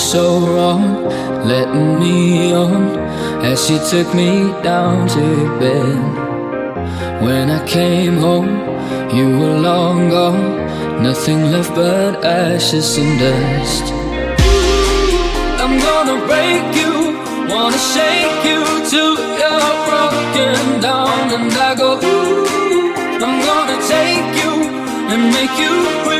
so wrong, letting me on as she took me down to bed. When I came home, you were long gone, nothing left but ashes and dust. I'm gonna break you, wanna shake you till you're broken down, and I go, ooh, I'm gonna take you and make you free.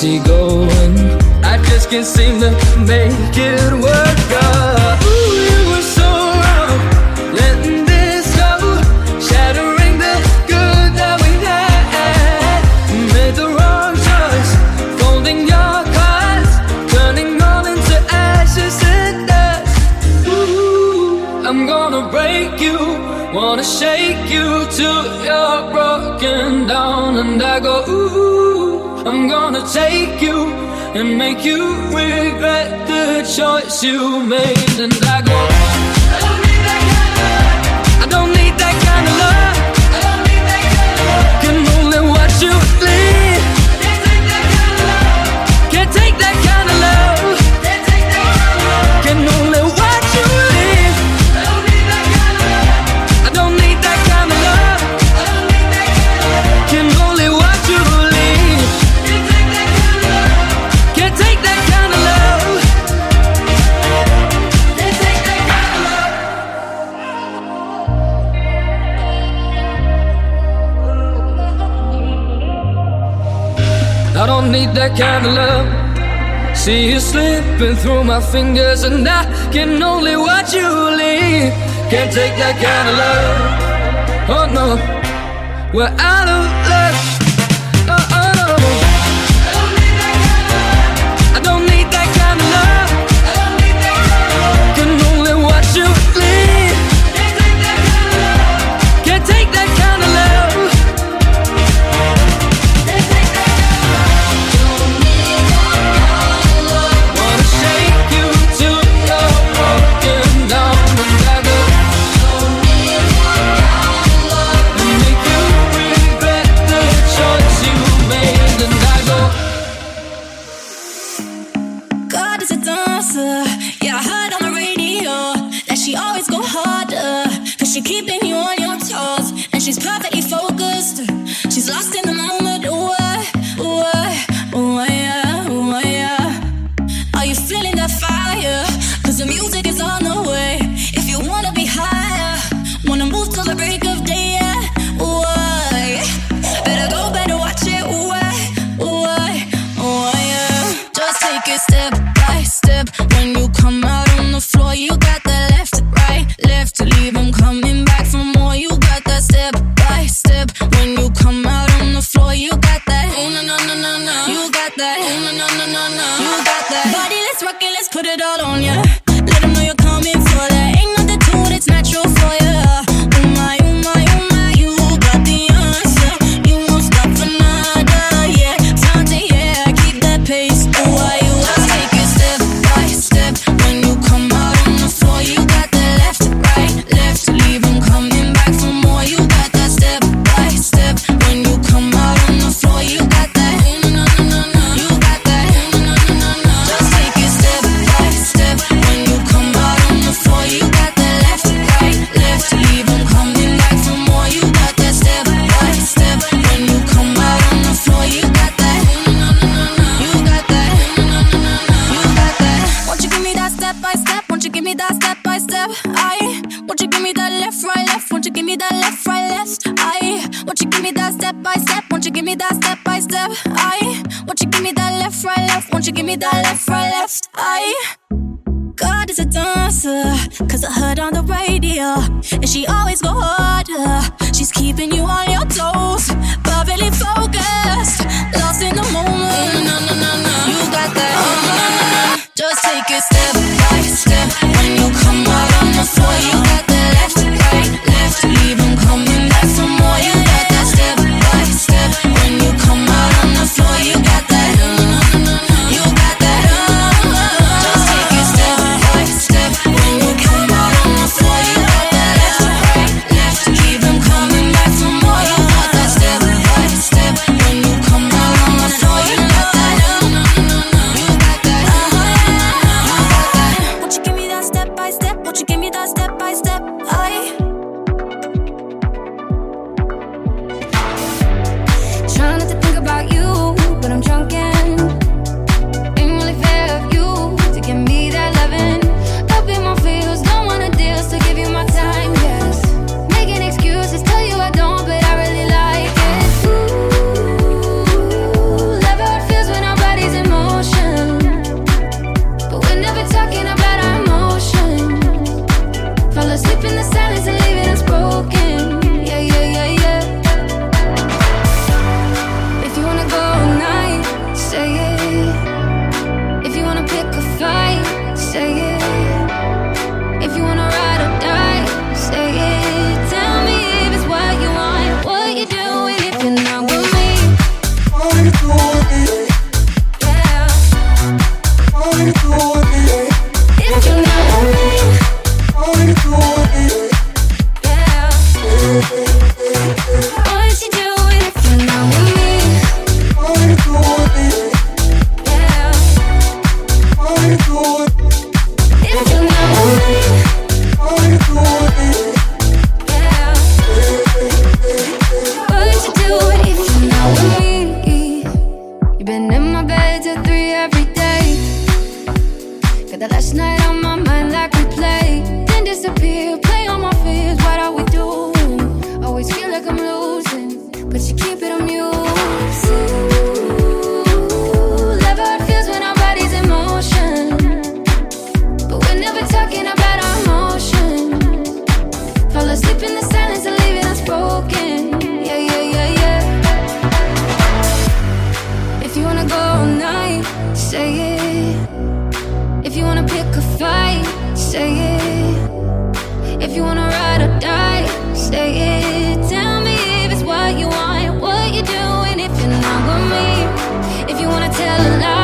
She going. I just can't seem to make it work. Ooh, you were so wrong, letting this go, shattering the good that we had. Made the wrong choice, folding your cards, turning all into ashes and dust. Ooh, I'm gonna break you, wanna shake you till you're broken down, and I go. Ooh, I'm gonna take you and make you regret the choice you made. And I go. kind of love. See you slipping through my fingers, and I can only watch you leave. Can't take that kind of love. Oh no, well I. cause I heard on the radio. And she always go harder, she's keeping you on your toes. Perfectly focused, lost in the moment. No, no, no, no, you got that. Oh, no, no, no. Just take it step by step. If you wanna pick a fight, say it. If you wanna ride or die, say it. Tell me if it's what you want, what you're doing. If you're not with me, if you wanna tell a lie.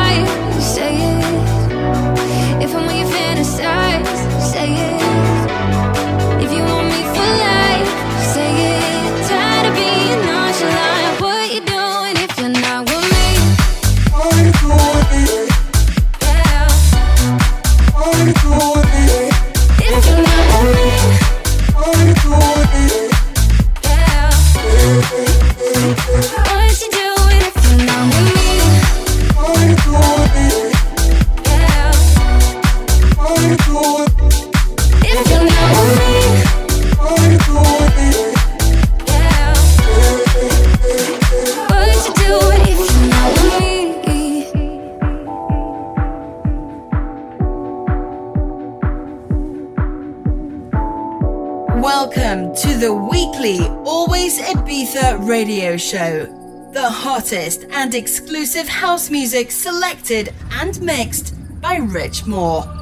show. The hottest and exclusive house music selected and mixed by Rich Moore.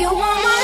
You want my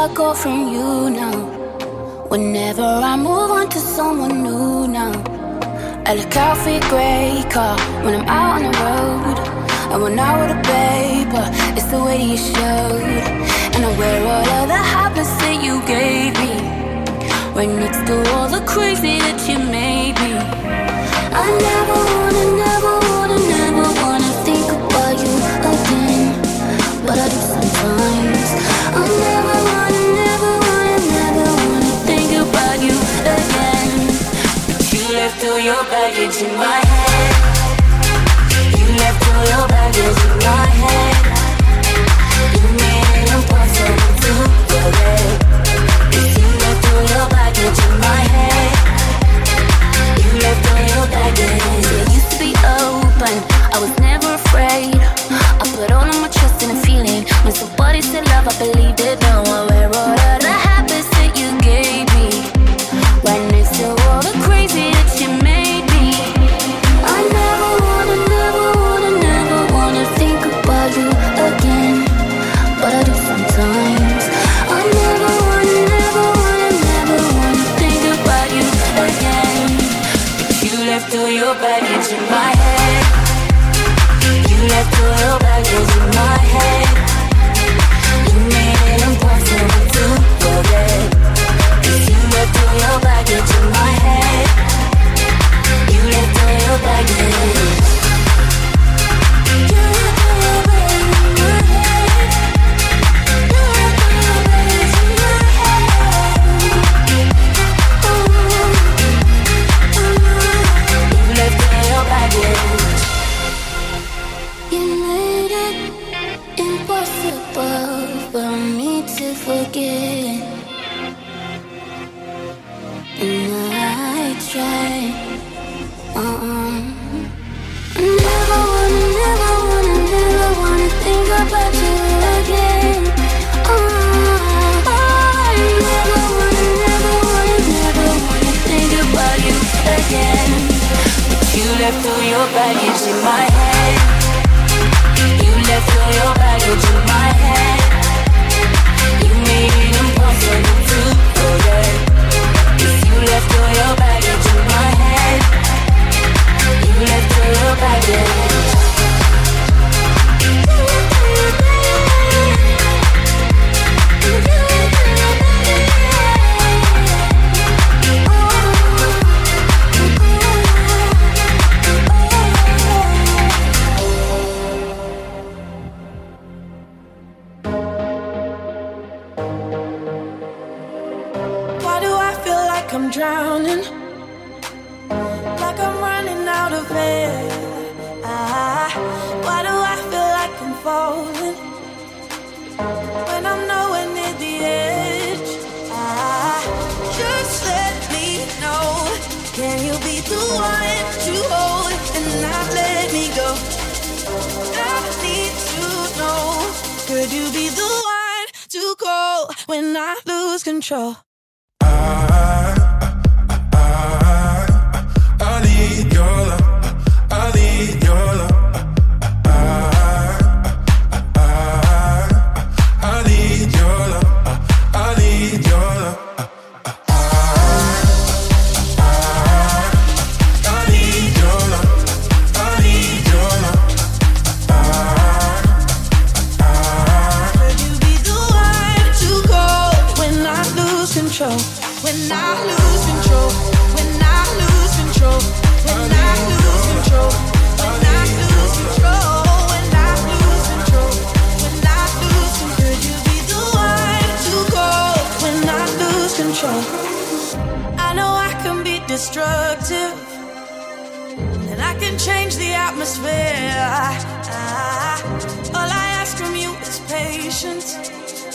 I go from you now. Whenever I move on to someone new now. I look out for your grey car when I'm out on the road. And when I with a paper, it's the way you showed. And I wear all of the happiness that you gave me. Right next to all the crazy that you made me. I never wanna, never all your baggage in my head. You left all your baggage in my head. left all your baggage in my head. You left all your baggage in my head. You made it impossible to forget. If you left all your baggage in my head, you left all your baggage.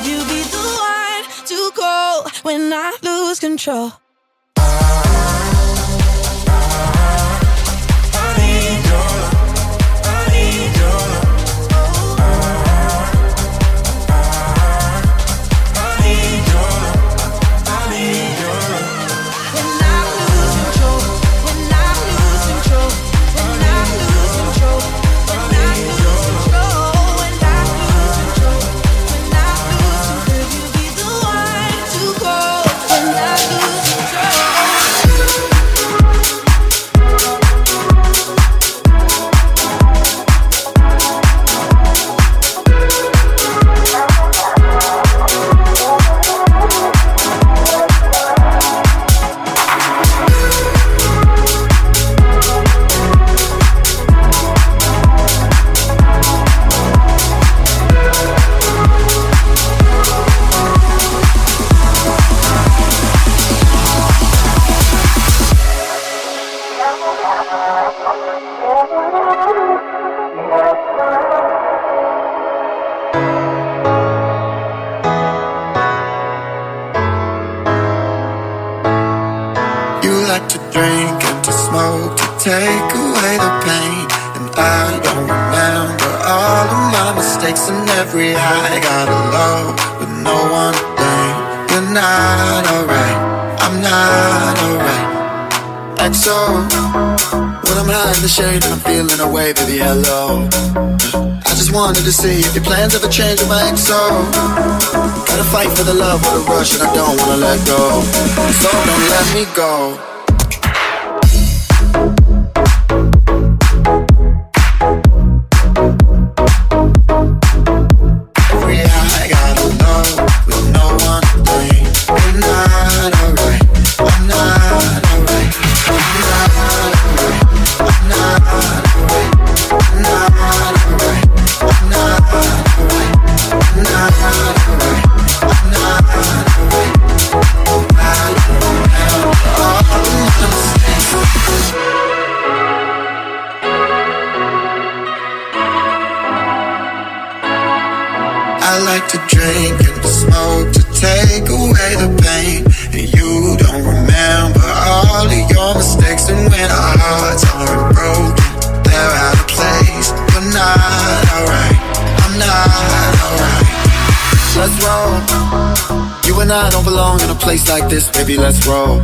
Would you be the one to call when I lose control? I don't belong in a place like this, baby, let's roll.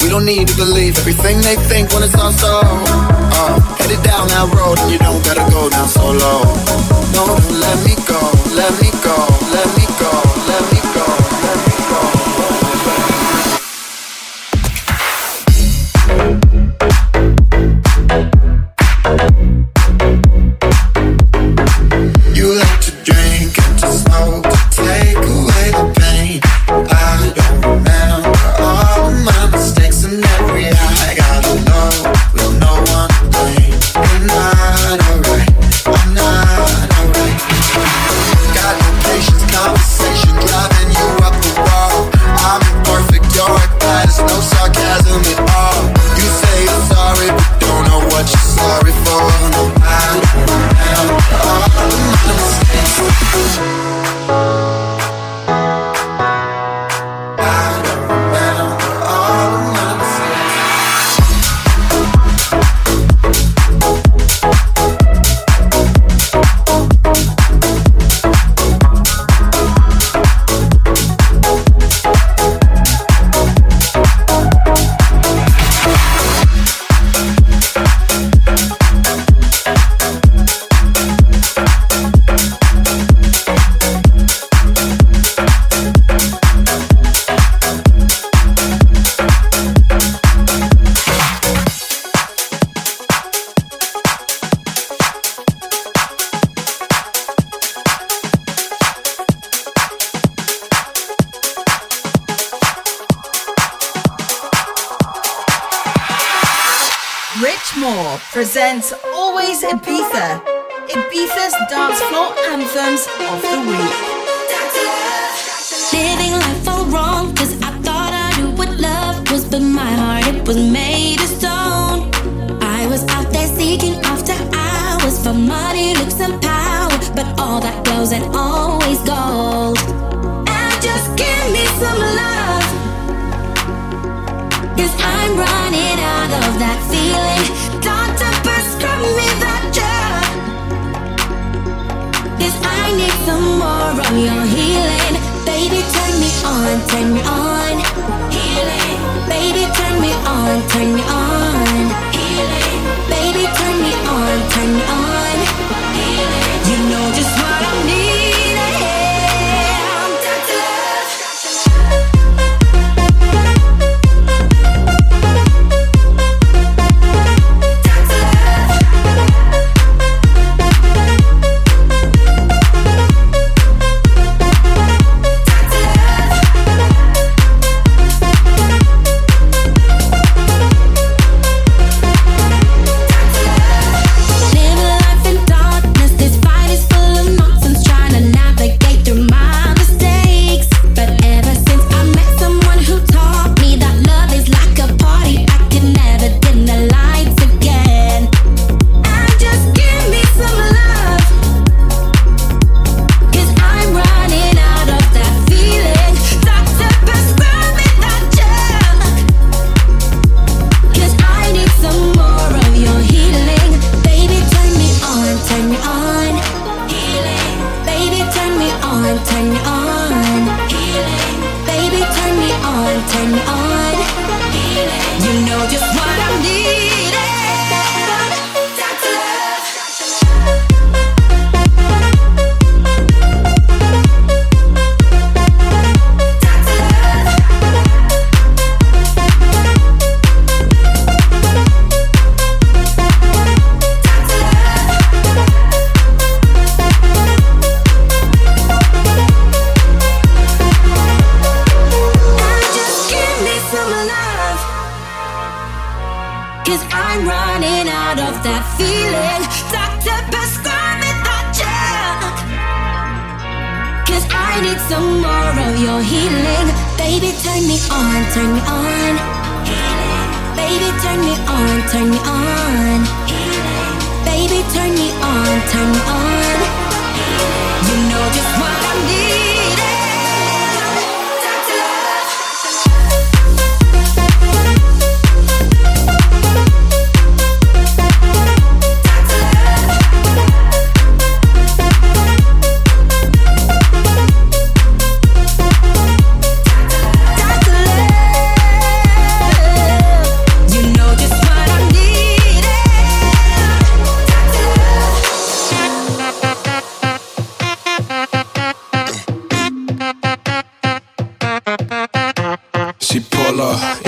We don't need to believe everything they think when it's all so. Uh, headed down that road and you don't gotta go down solo. No, let me go, let me go, let me go, let me go. seeking after hours for money, looks, and power. But all that goes and always gold. And just give me some love. Cause I'm running out of that feeling. Doctor, prescribe me that drug. Cause I need some more of your healing. Baby, turn me on, turn me on. Healing. Baby, turn me on, turn me on turn on.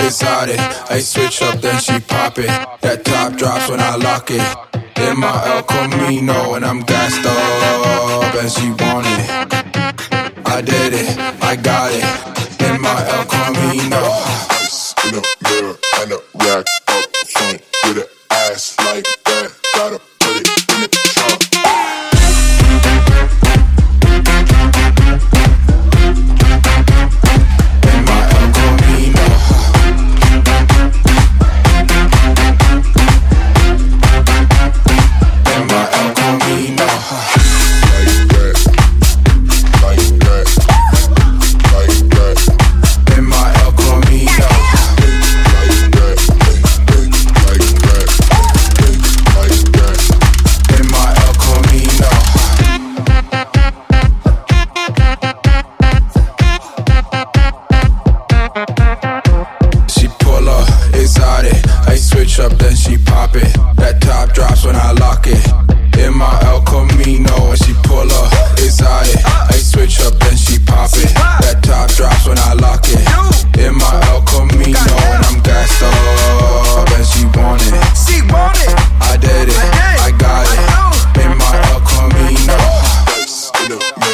it. I switch up, then she pop it. That top drops when I lock it. In my El Camino, and I'm gassed up, and she want it. I did it, I got it. In my El Camino. Ice I know.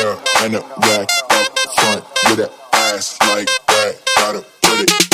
down and the back up front with that ass like that. Gotta put it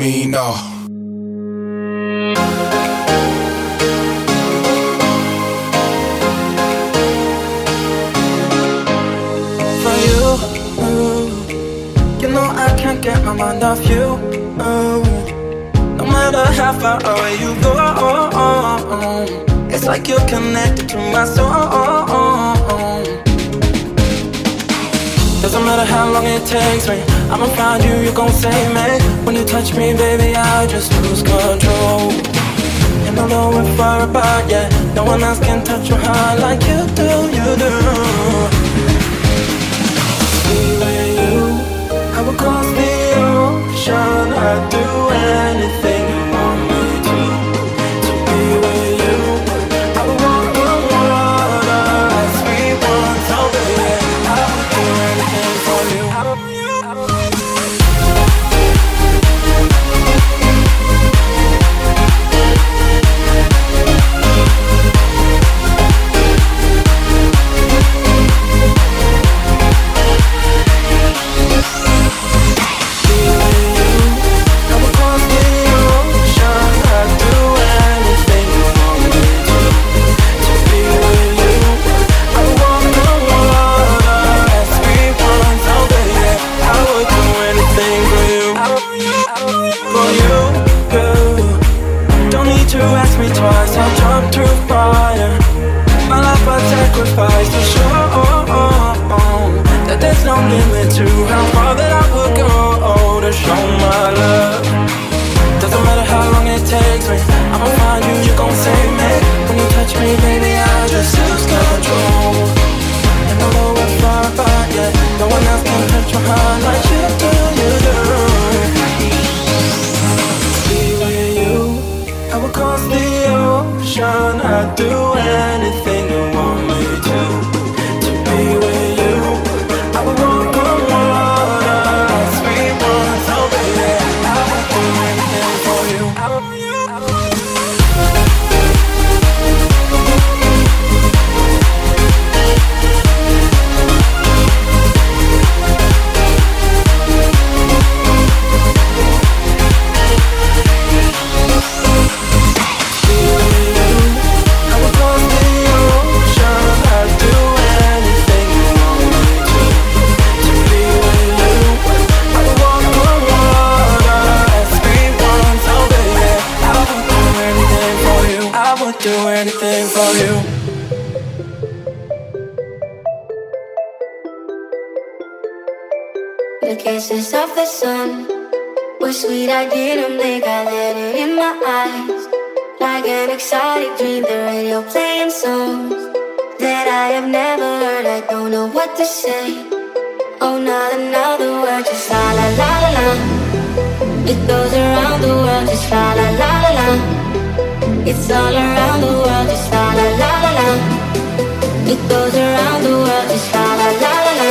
El Camino. For you, mm. you know I can't get my mind off you. Mm. no matter how far away you go, it's like you're connected to my soul. Matter how long it takes me I'ma find you, you gon' save me When you touch me, baby, I just lose control. And although we're far apart, yeah. No one else can touch your heart like you do, you do. Leaving you I would cross the ocean. I'd do anything come true songs that I have never heard. I don't know what to say. Oh, not another word, just la la la la la. It goes around the world, just la la la la la. It's all around the world, just la la la la la. It goes around the world, just la la la la la.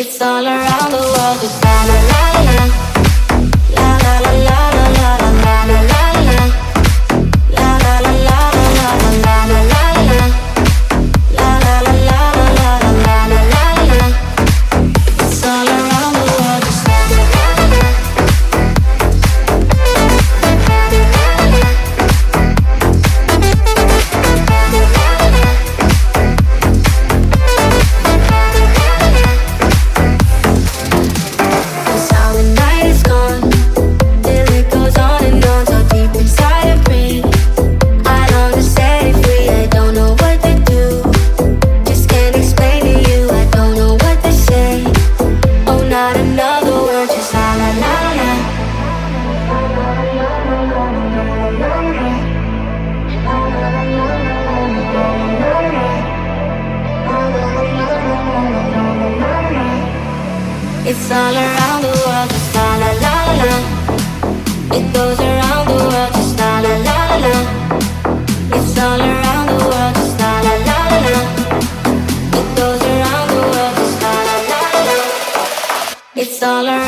It's all around the world, just la la la la la. Around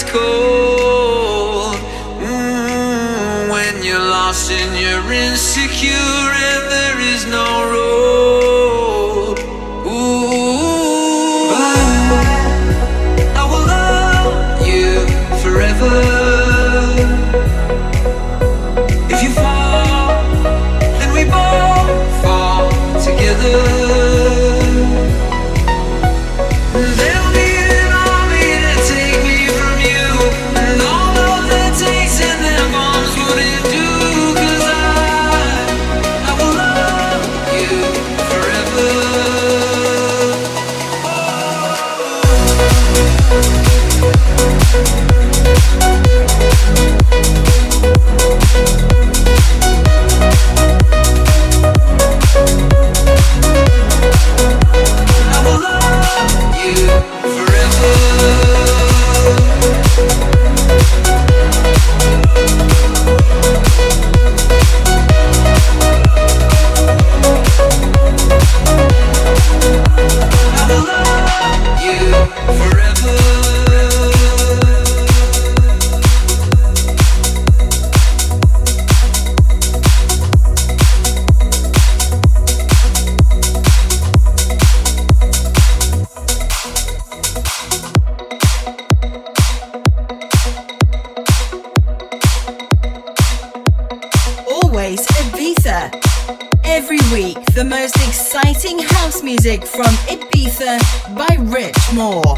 It's cold mm, when you're lost and you're insecure. House music from Ibiza by Rich Moore.